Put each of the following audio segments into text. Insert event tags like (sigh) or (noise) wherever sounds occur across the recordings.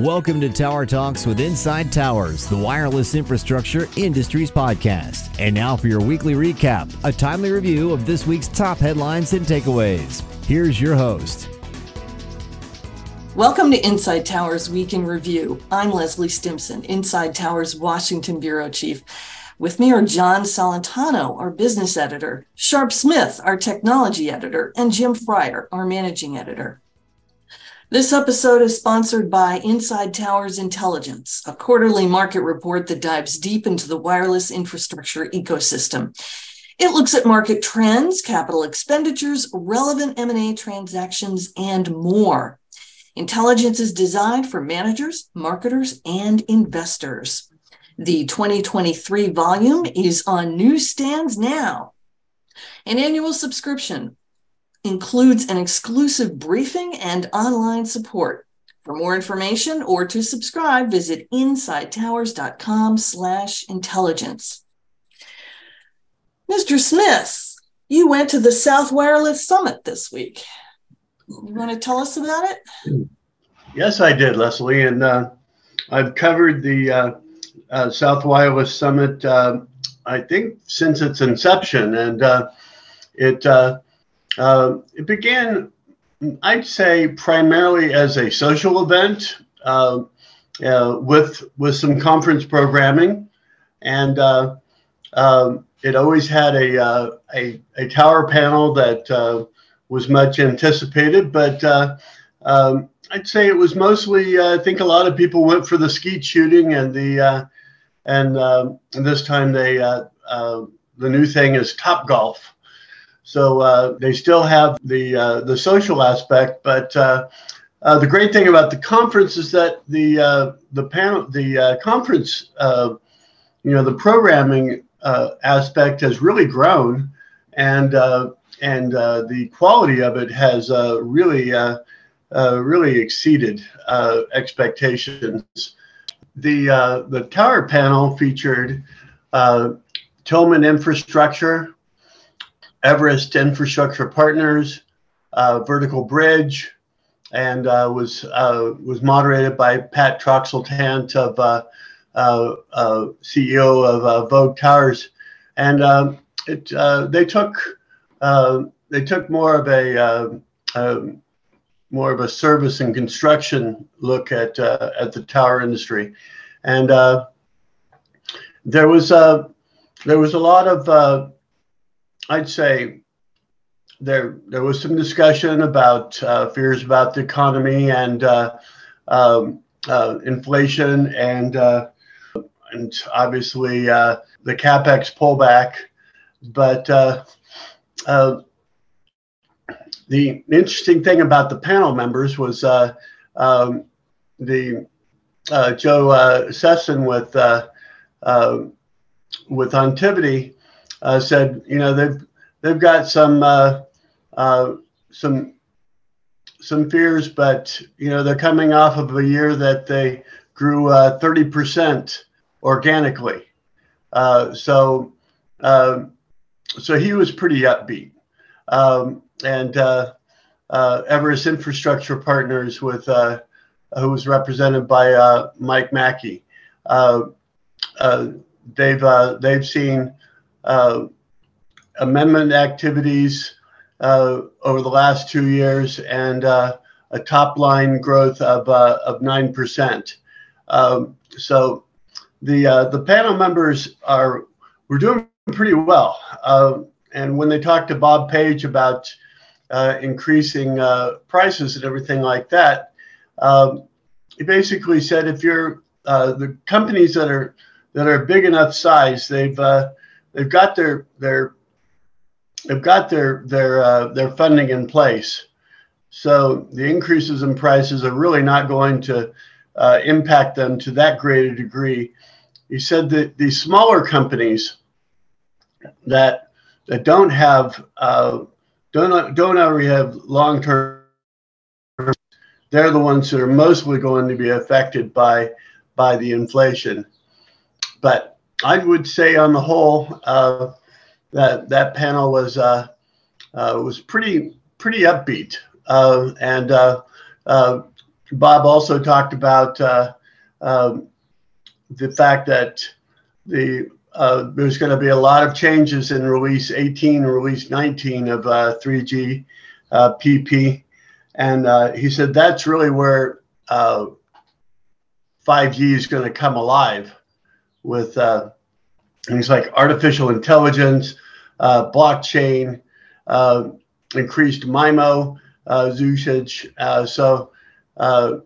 Welcome to Tower Talks with Inside Towers, the wireless infrastructure industries podcast. And now for your weekly recap, a timely review of this week's top headlines and takeaways. Here's your host. Welcome to Inside Towers Week in Review. I'm Leslie Stimson, Inside Towers Washington Bureau Chief. With me are John Celentano, our business editor, Sharpe Smith, our technology editor, and Jim Fryer, our managing editor. This episode is sponsored by Inside Towers Intelligence, a quarterly market report that dives deep into the wireless infrastructure ecosystem. It looks at market trends, capital expenditures, relevant M&A transactions, and more. Intelligence is designed for managers, marketers, and investors. The 2023 volume is on newsstands now. An annual subscription includes an exclusive briefing and online support. For more information or to subscribe, visit insidetowers.com slash intelligence. Mr. Smith, you went to the South Wireless Summit this week. You want to tell us about it? Yes, I did, Leslie. And uh, I've covered the uh, uh, South Wireless Summit, uh, I think, since its inception. And uh, it uh, it began, I'd say, primarily as a social event uh, uh, with with some conference programming, and uh, um, it always had a, uh, a, a tower panel that uh, was much anticipated. But um, I'd say it was mostly. I think a lot of people went for the skeet shooting and the and, um, and this time they the new thing is Top Golf. So uh, they still have the uh, the social aspect, but uh, uh the great thing about the conference is that the uh, the panel the uh, conference you know the programming aspect has really grown, and and the quality of it has really really exceeded expectations. The the tower panel featured Tillman Infrastructure Everest Infrastructure Partners, uh, Vertical Bridge, and uh, was uh, was moderated by Pat Troxeltant of uh, uh, CEO of Vogue Towers, and um, it they took they took more of a um, more of a service and construction look at at the tower industry, and there was a there was a lot of I'd say there there was some discussion about uh, fears about the economy and uh, um, uh, inflation and uh, and obviously uh, the capex pullback, but uh, the interesting thing about the panel members was um, the Joe Sesson with with Ontivity uh, said, you know, they've they've got some uh, uh, some some fears, but you know, they're coming off of a year that they grew uh, thirty percent organically. Uh, so um, so he was pretty upbeat, um, and uh, Everest Infrastructure Partners with who was represented by Mike Mackey. they've they've seen uh, amendment activities uh, over the last two years and uh, a top line growth of, uh, of 9%. Um, so the, uh, the panel members are, we're doing pretty well. Uh, and when they talked to Bob Page about increasing prices and everything like that, um, he basically said if you're the companies that are that are big enough size, they've they've got their their they've got their their uh, their funding in place. So the increases in prices are really not going to uh, impact them to that great a degree. He said that the smaller companies that that don't have uh, don't don't already have long term, they're the ones that are mostly going to be affected by by the inflation. But I would say on the whole uh, that that panel was uh, uh, was pretty pretty upbeat. Uh, and uh, uh, Bob also talked about uh, um, the fact that the there's going to be a lot of changes in release 18 and release 19 of 3G PP, and he said that's really where 5G is going to come alive with uh, things like artificial intelligence, uh, blockchain, uh, increased MIMO uh, usage. Uh, so uh,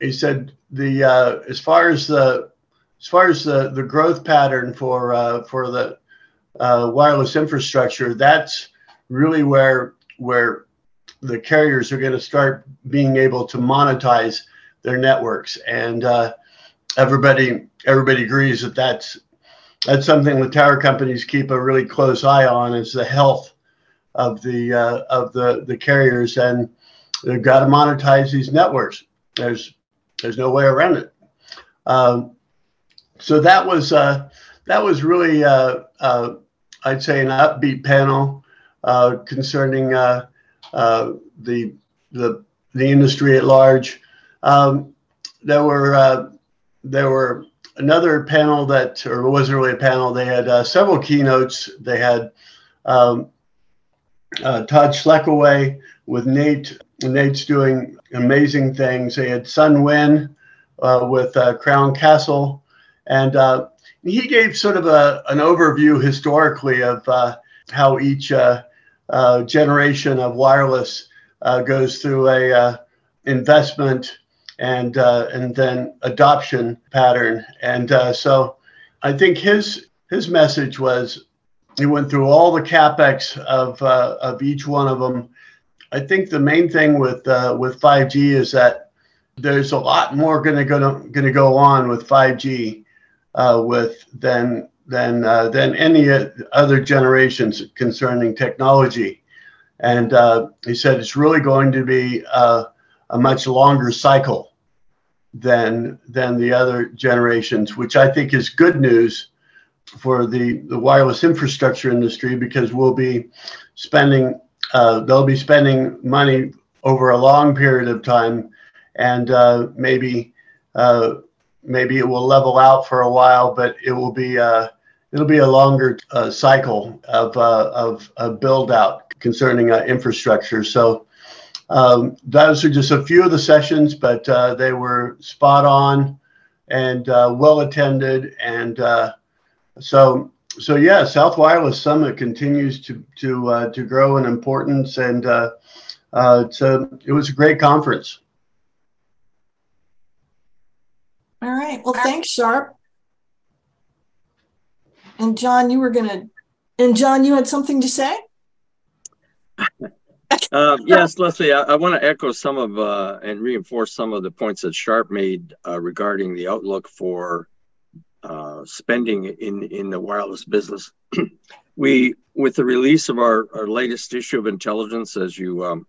he said the as far as the as far as the, the growth pattern for for the wireless infrastructure, that's really where where the carriers are going to start being able to monetize their networks, and everybody everybody agrees that that's that's something the tower companies keep a really close eye on is the health of the uh, of the the carriers, and they've got to monetize these networks. There's there's no way around it. Um, so that was uh, that was really uh, uh I'd say an upbeat panel uh, concerning uh, the the the industry at large. Um, there were there were another panel that, or it wasn't really a panel. They had uh, several keynotes. They had um, uh, Todd Schlekeway with Nate. Nate's doing amazing things. They had Sun Win uh, with uh, Crown Castle, and uh, he gave sort of a, an overview historically of how each generation of wireless goes through a investment and uh, and then adoption pattern. And uh, so I think his his message was he went through all the capex of uh, of each one of them. I think the main thing with uh, with 5G is that there's a lot more going to go going to go on with 5G uh, with than than uh, than any other generations concerning technology. And he said it's really going to be a much longer cycle than than the other generations, which I think is good news for the, the wireless infrastructure industry because we'll be spending uh, they'll be spending money over a long period of time, and uh, maybe uh, maybe it will level out for a while, but it will be uh, it'll be a longer uh, cycle of uh, of, of build out concerning infrastructure. So um, those are just a few of the sessions, but uh, they were spot on and uh, well attended. And uh, so, so yeah, South Wireless Summit continues to to uh, to grow in importance, and uh, uh, a, it was a great conference. All right. Well, thanks, Sharpe. And John, you were gonna, and John, you had something to say. Uh, yes, Leslie, I, I want to echo some of uh, and reinforce some of the points that Sharpe made uh, regarding the outlook for uh, spending in in the wireless business. (clears throat) we, with the release of our, our latest issue of intelligence, as you um,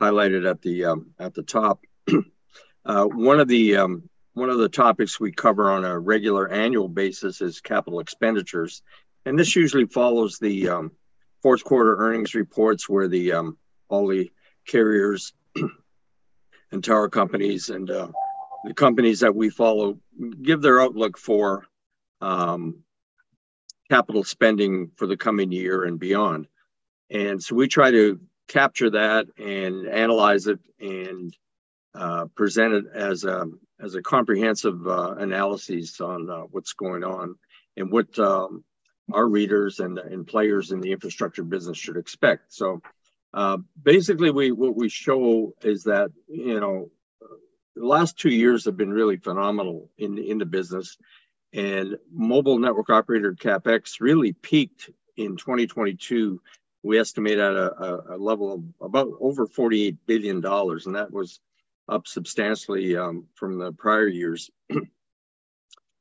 highlighted at the um, at the top, (clears throat) uh, one of the um, one of the topics we cover on a regular annual basis is capital expenditures, and this usually follows the um, fourth quarter earnings reports where the um, all the carriers (clears throat) and tower companies and uh, the companies that we follow give their outlook for um, capital spending for the coming year and beyond. And so we try to capture that and analyze it and uh, present it as a as a comprehensive uh, analysis on uh, what's going on and what um, our readers and, and players in the infrastructure business should expect. So uh, basically, we what we show is that you know the last two years have been really phenomenal in in the business, and mobile network operator capex really peaked in 2022. We estimate at a, a level of about over 48 billion dollars, and that was up substantially um, from the prior years. (clears throat)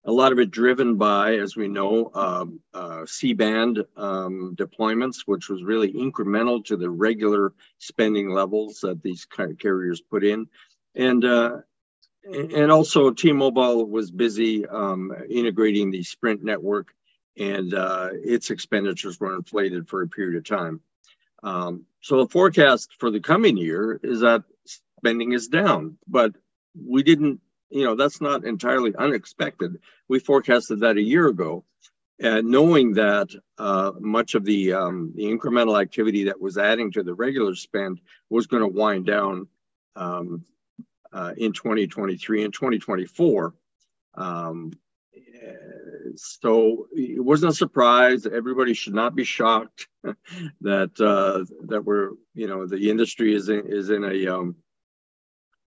a lot of it driven by, as we know, um, uh, C-band um, deployments, which was really incremental to the regular spending levels that these carriers put in, and uh, and also T-Mobile was busy um, integrating the Sprint network, and uh, its expenditures were inflated for a period of time. Um, so the forecast for the coming year is that spending is down, but we didn't, you know, that's not entirely unexpected. We forecasted that a year ago, and knowing that uh, much of the um, the incremental activity that was adding to the regular spend was going to wind down um, uh, in 2023 and 2024. Um, so it wasn't a surprise. Everybody should not be shocked (laughs) that uh, that we're you know the industry is in, is in a um,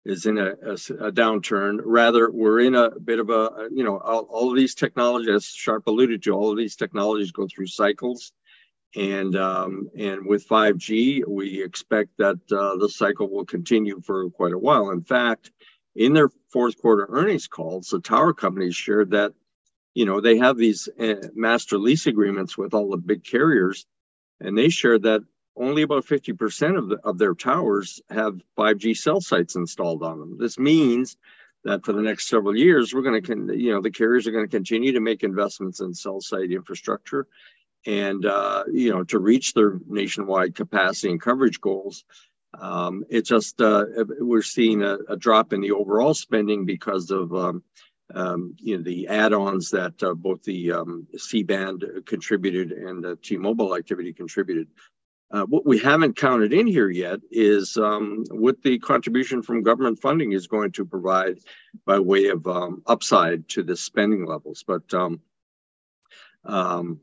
is in a, a, a, downturn. Rather, we're in a bit of a you know all, all, of these technologies, as Sharpe alluded to, all of these technologies go through cycles, and um, and with 5G, we expect that uh, the cycle will continue for quite a while. In fact, in their fourth quarter earnings calls, the tower companies shared that you know they have these uh, master lease agreements with all the big carriers and they shared that only about 50% of, the, of their towers have 5g cell sites installed on them this means that for the next several years we're going to you know the carriers are going to continue to make investments in cell site infrastructure and uh, you know to reach their nationwide capacity and coverage goals um, it just uh, we're seeing a, a, drop in the overall spending because of um, um, you know the add-ons that uh, both the um, C-band contributed and the T-Mobile activity contributed. Uh, what we haven't counted in here yet is um, what the contribution from government funding is going to provide by way of um, upside to the spending levels. But um, um,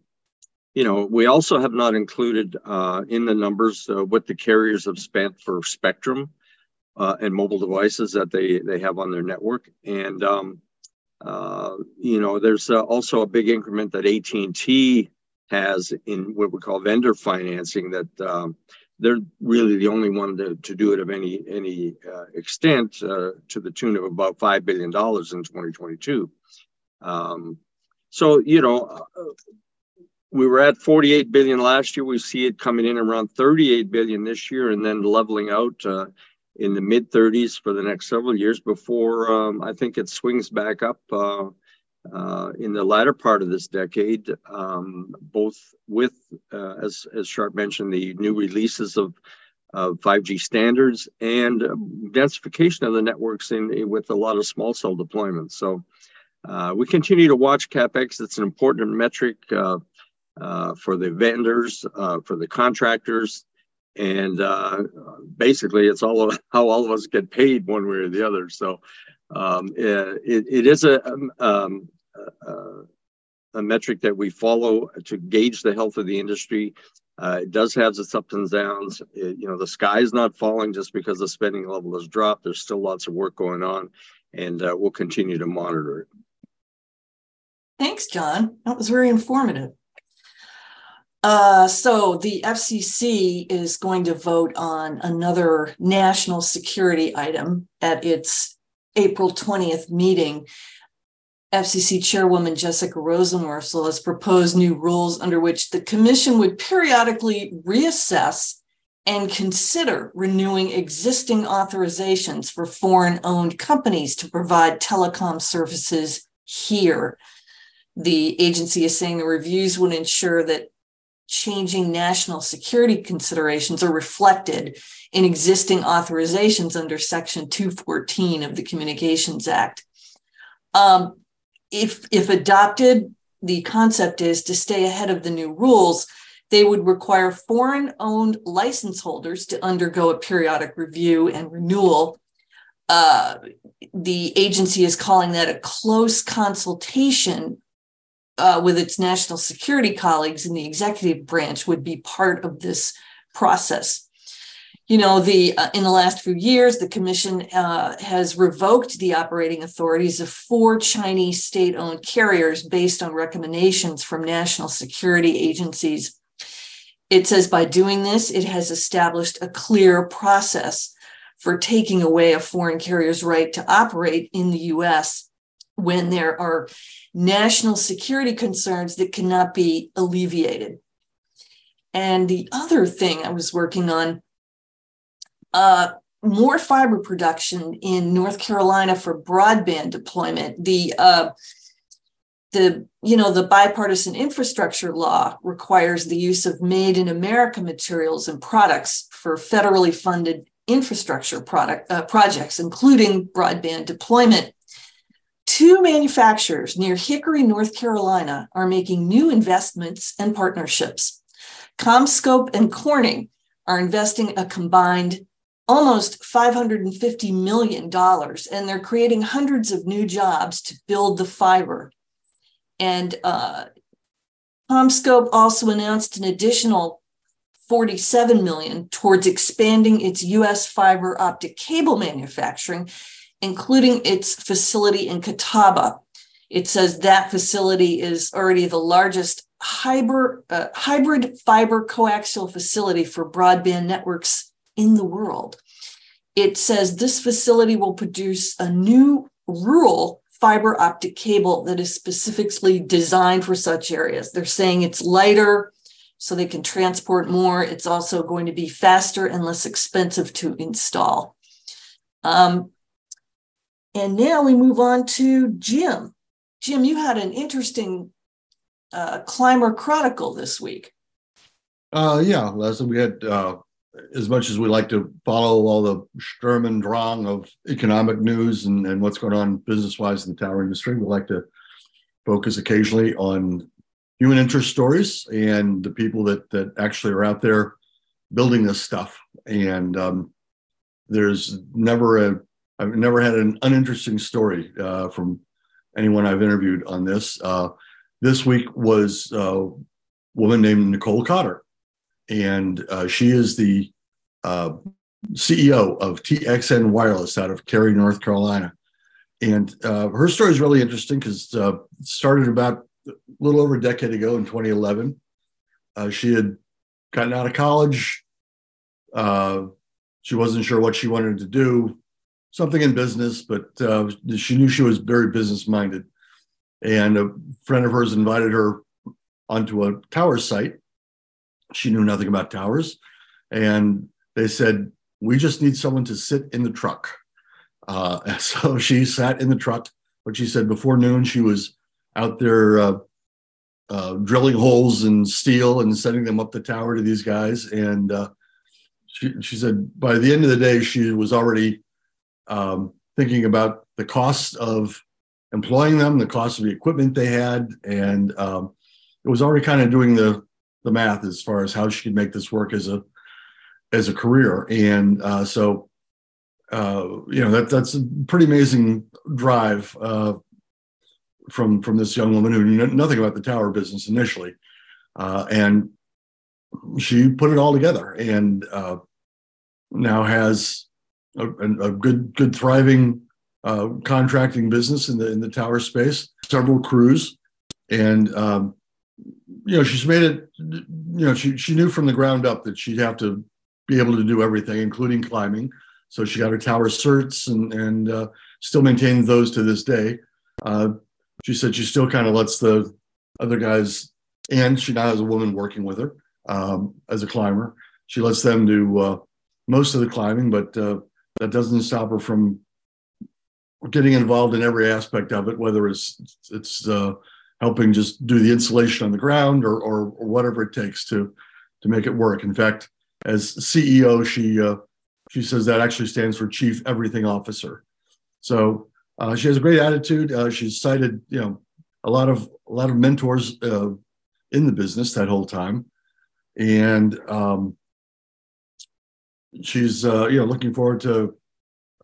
you know, we also have not included uh, in the numbers uh, what the carriers have spent for spectrum uh, and mobile devices that they they have on their network, and um, uh, you know, there's uh, also a big increment that AT&T has in what we call vendor financing that um, they're really the only one to, to do it of any any uh, extent uh, to the tune of about five billion dollars in 2022. Um, so you know, uh, we were at 48 billion last year. We see it coming in around 38 billion this year, and then leveling out uh, in the mid 30s for the next several years before um, I think it swings back up uh, in the latter part of this decade, um, both with, uh, as, as Sharpe mentioned, the new releases of, of 5G standards and densification of the networks in, with a lot of small cell deployments. So uh, we continue to watch CapEx. It's an important metric uh, uh, for the vendors, for the contractors, and basically it's all (laughs) how all of us get paid one way or the other so um, it, it is a, um, um a, a, metric that we follow to gauge the health of the industry. Uh, it does have its ups and downs. It, you know the sky is not falling just because the spending level has dropped. There's still lots of work going on and uh, we'll continue to monitor it. Thanks john. That was very informative. Uh, so the FCC is going to vote on another national security item at its April 20th meeting. FCC Chairwoman Jessica Rosenworcel has proposed new rules under which the Commission would periodically reassess and consider renewing existing authorizations for foreign owned companies to provide telecom services here. The agency is saying the reviews would ensure that changing national security considerations are reflected in existing authorizations under Section 214 of the Communications Act. Um, if, if adopted, the concept is to stay ahead of the new rules, they would require foreign owned license holders to undergo a periodic review and renewal. Uh, the agency is calling that a close consultation uh, with its national security colleagues in the executive branch would be part of this process. You know, the uh, in the last few years, the commission uh, has revoked the operating authorities of four Chinese state-owned carriers based on recommendations from national security agencies. It says by doing this, it has established a clear process for taking away a foreign carrier's right to operate in the U.S. when there are national security concerns that cannot be alleviated. And the other thing I was working on, uh, more fiber production in North Carolina for broadband deployment. The uh, the you know the bipartisan infrastructure law requires the use of made in America materials and products for federally funded infrastructure product uh, projects, including broadband deployment. Two manufacturers near Hickory, North Carolina, are making new investments and partnerships. CommScope and Corning are investing a combined almost $550 million, and they're creating hundreds of new jobs to build the fiber. And uh, CommScope also announced an additional 47 million towards expanding its US fiber optic cable manufacturing, including its facility in Catawba. It says that facility is already the largest hybrid, uh, hybrid fiber coaxial facility for broadband networks in the world. It says this facility will produce a new rural fiber optic cable that is specifically designed for such areas. They're saying it's lighter, so they can transport more. It's also going to be faster and less expensive to install. Um, and now we move on to Jim. Jim, you had an interesting uh, climber chronicle this week. Uh, yeah, Leslie, we had uh, as much as we like to follow all the Sturm and Drang of economic news and, and what's going on business wise in the tower industry, we like to focus occasionally on human interest stories and the people that that actually are out there building this stuff. And um, there's never a I've never had an uninteresting story uh, from anyone I've interviewed on this. Uh, this week was a woman named Nicole Cotter, and uh, she is the uh, CEO of TXN Wireless out of Cary, North Carolina. And uh, her story is really interesting because uh, it started about a little over a decade ago in 2011. Uh, she had gotten out of college. Uh, she wasn't sure what she wanted to do, something in business, but she knew she was very business minded. And a friend of hers invited her onto a tower site. She knew nothing about towers. And they said, We just need someone to sit in the truck. Uh, (laughs) so she sat in the truck. But she said before noon, she was out there uh, uh, drilling holes in steel and sending them up the tower to these guys. And uh, she, she said by the end of the day, she was already um, thinking about the cost of employing them, the cost of the equipment they had, and um, it was already kind of doing the the math as far as how she could make this work as a as a career. And uh, so, uh, you know, that that's a pretty amazing drive uh, from from this young woman who knew nothing about the tower business initially, uh, and she put it all together and uh, now has a, a, good good thriving uh, contracting business in the in the tower space, several crews, and um, you know she's made it. You know she she knew from the ground up that she'd have to be able to do everything, including climbing. So she got her tower certs and and uh, still maintains those to this day. Uh, she said she still kind of lets the other guys, and she now has a woman working with her um, as a climber. She lets them do uh, most of the climbing, but uh, that doesn't stop her from getting involved in every aspect of it, whether it's it's uh, helping just do the insulation on the ground or, or, or whatever it takes to to make it work. In fact, as CEO, she uh, she says that actually stands for Chief Everything Officer. So uh, she has a great attitude. Uh, she's cited, you know, a lot of a lot of mentors uh, in the business that whole time, and um, she's uh, you know looking forward to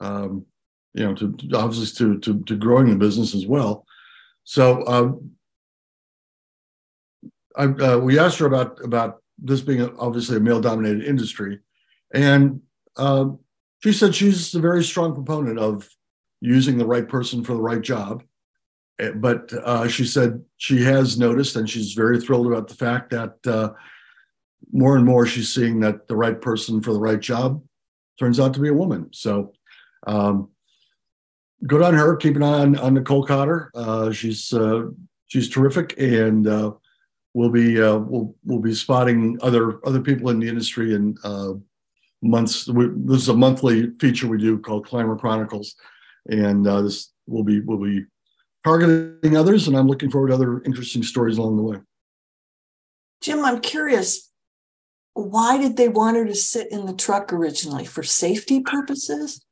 um, you know to obviously to, to to growing the business as well. So um, I, uh, we asked her about about this being obviously a male dominated industry. And uh, she said she's a very strong proponent of using the right person for the right job. Eh, but uh, she said she has noticed, and she's very thrilled about the fact that uh, more and more she's seeing that the right person for the right job turns out to be a woman. So, um, good on her. Keep an eye on, on Nicole Cotter. Uh, she's uh, she's terrific, and uh, we'll be uh, we'll we'll be spotting other other people in the industry in uh, months. We, this is a monthly feature we do called Climber Chronicles, and uh, this will be will be targeting others. And I'm looking forward to other interesting stories along the way. Jim, I'm curious. why did they want her to sit in the truck originally? For safety purposes?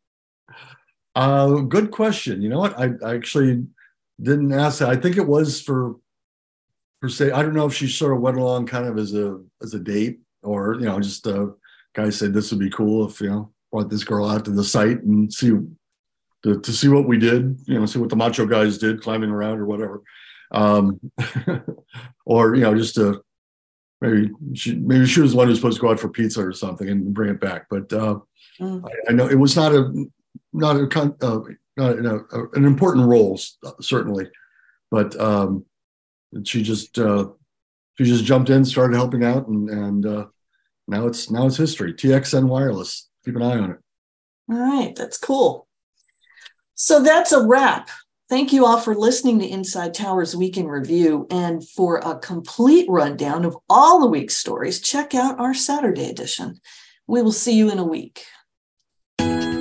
Uh, good question. You know what? I, I actually didn't ask that. I think it was for per se. I don't know if she sort of went along kind of as a as a date or you know just a guy said this would be cool if you know brought this girl out to the site and see to, to see what we did. You know, see what the macho guys did climbing around or whatever. Um, (laughs) or you know just to maybe she maybe she was the one who was supposed to go out for pizza or something and bring it back. But uh, mm. I, I, know it was not a not a uh, not know, an important role certainly, but um, she just uh, she just jumped in, started helping out, and and uh, now it's now it's history. TXN Wireless. Keep an eye on it. All right, that's cool. So that's a wrap Thank you all for listening to Inside Towers Week in Review. And for a complete rundown of all the week's stories, check out our Saturday edition. We will see you in a week.